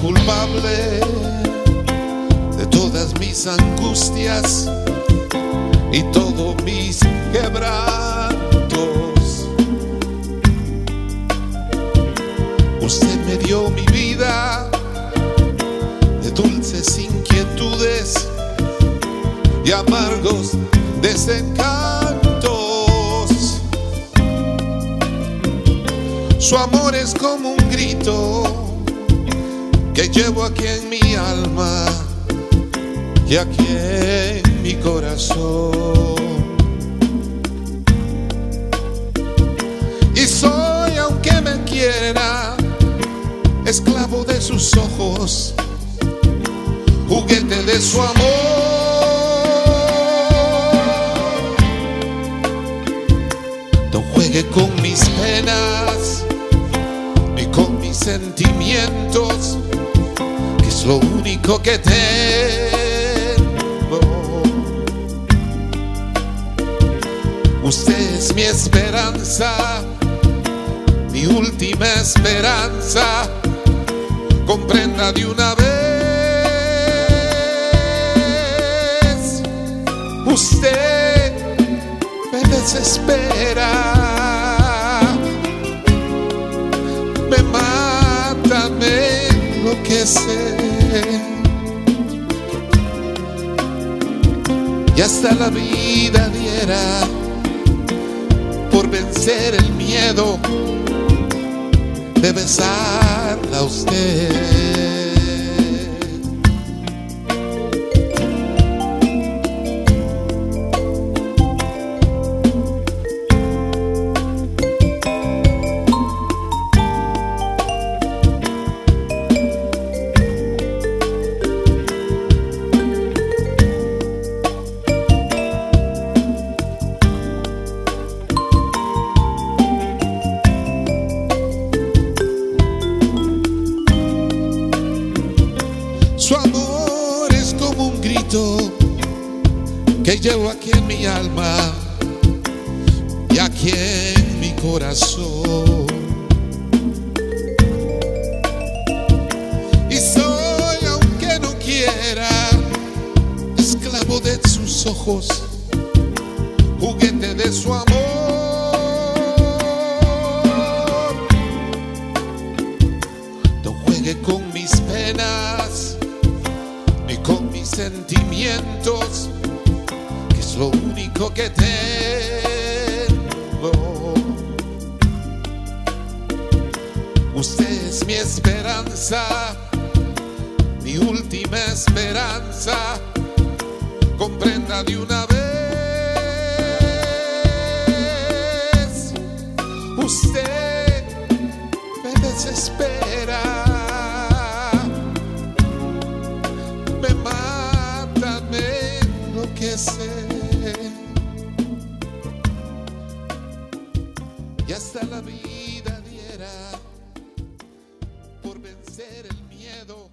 culpable de todas mis angustias y todos mis quebrantos. Usted me dio mi vida de dulces inquietudes y amargos desencantos. Su amor es como un grito llevo aquí en mi alma y aquí en mi corazón. Y soy, aunque me quiera, esclavo de sus ojos, juguete de su amor. Con mis penas ni con mis sentimientos, lo único que tengo. Usted es mi esperanza, mi última esperanza. Comprenda de una vez. Usted me desespera, me mata, me enloquece. Y hasta la vida diera por vencer el miedo de besarla a usted. Su amor es como un grito que llevo aquí en mi alma y aquí en mi corazón. Y soy, aunque no quiera, esclavo de sus ojos, mis sentimientos, que es lo único que tengo. Usted es mi esperanza, mi última esperanza. Comprenda de una vez. Usted me desespera. Y hasta la vida diera por vencer el miedo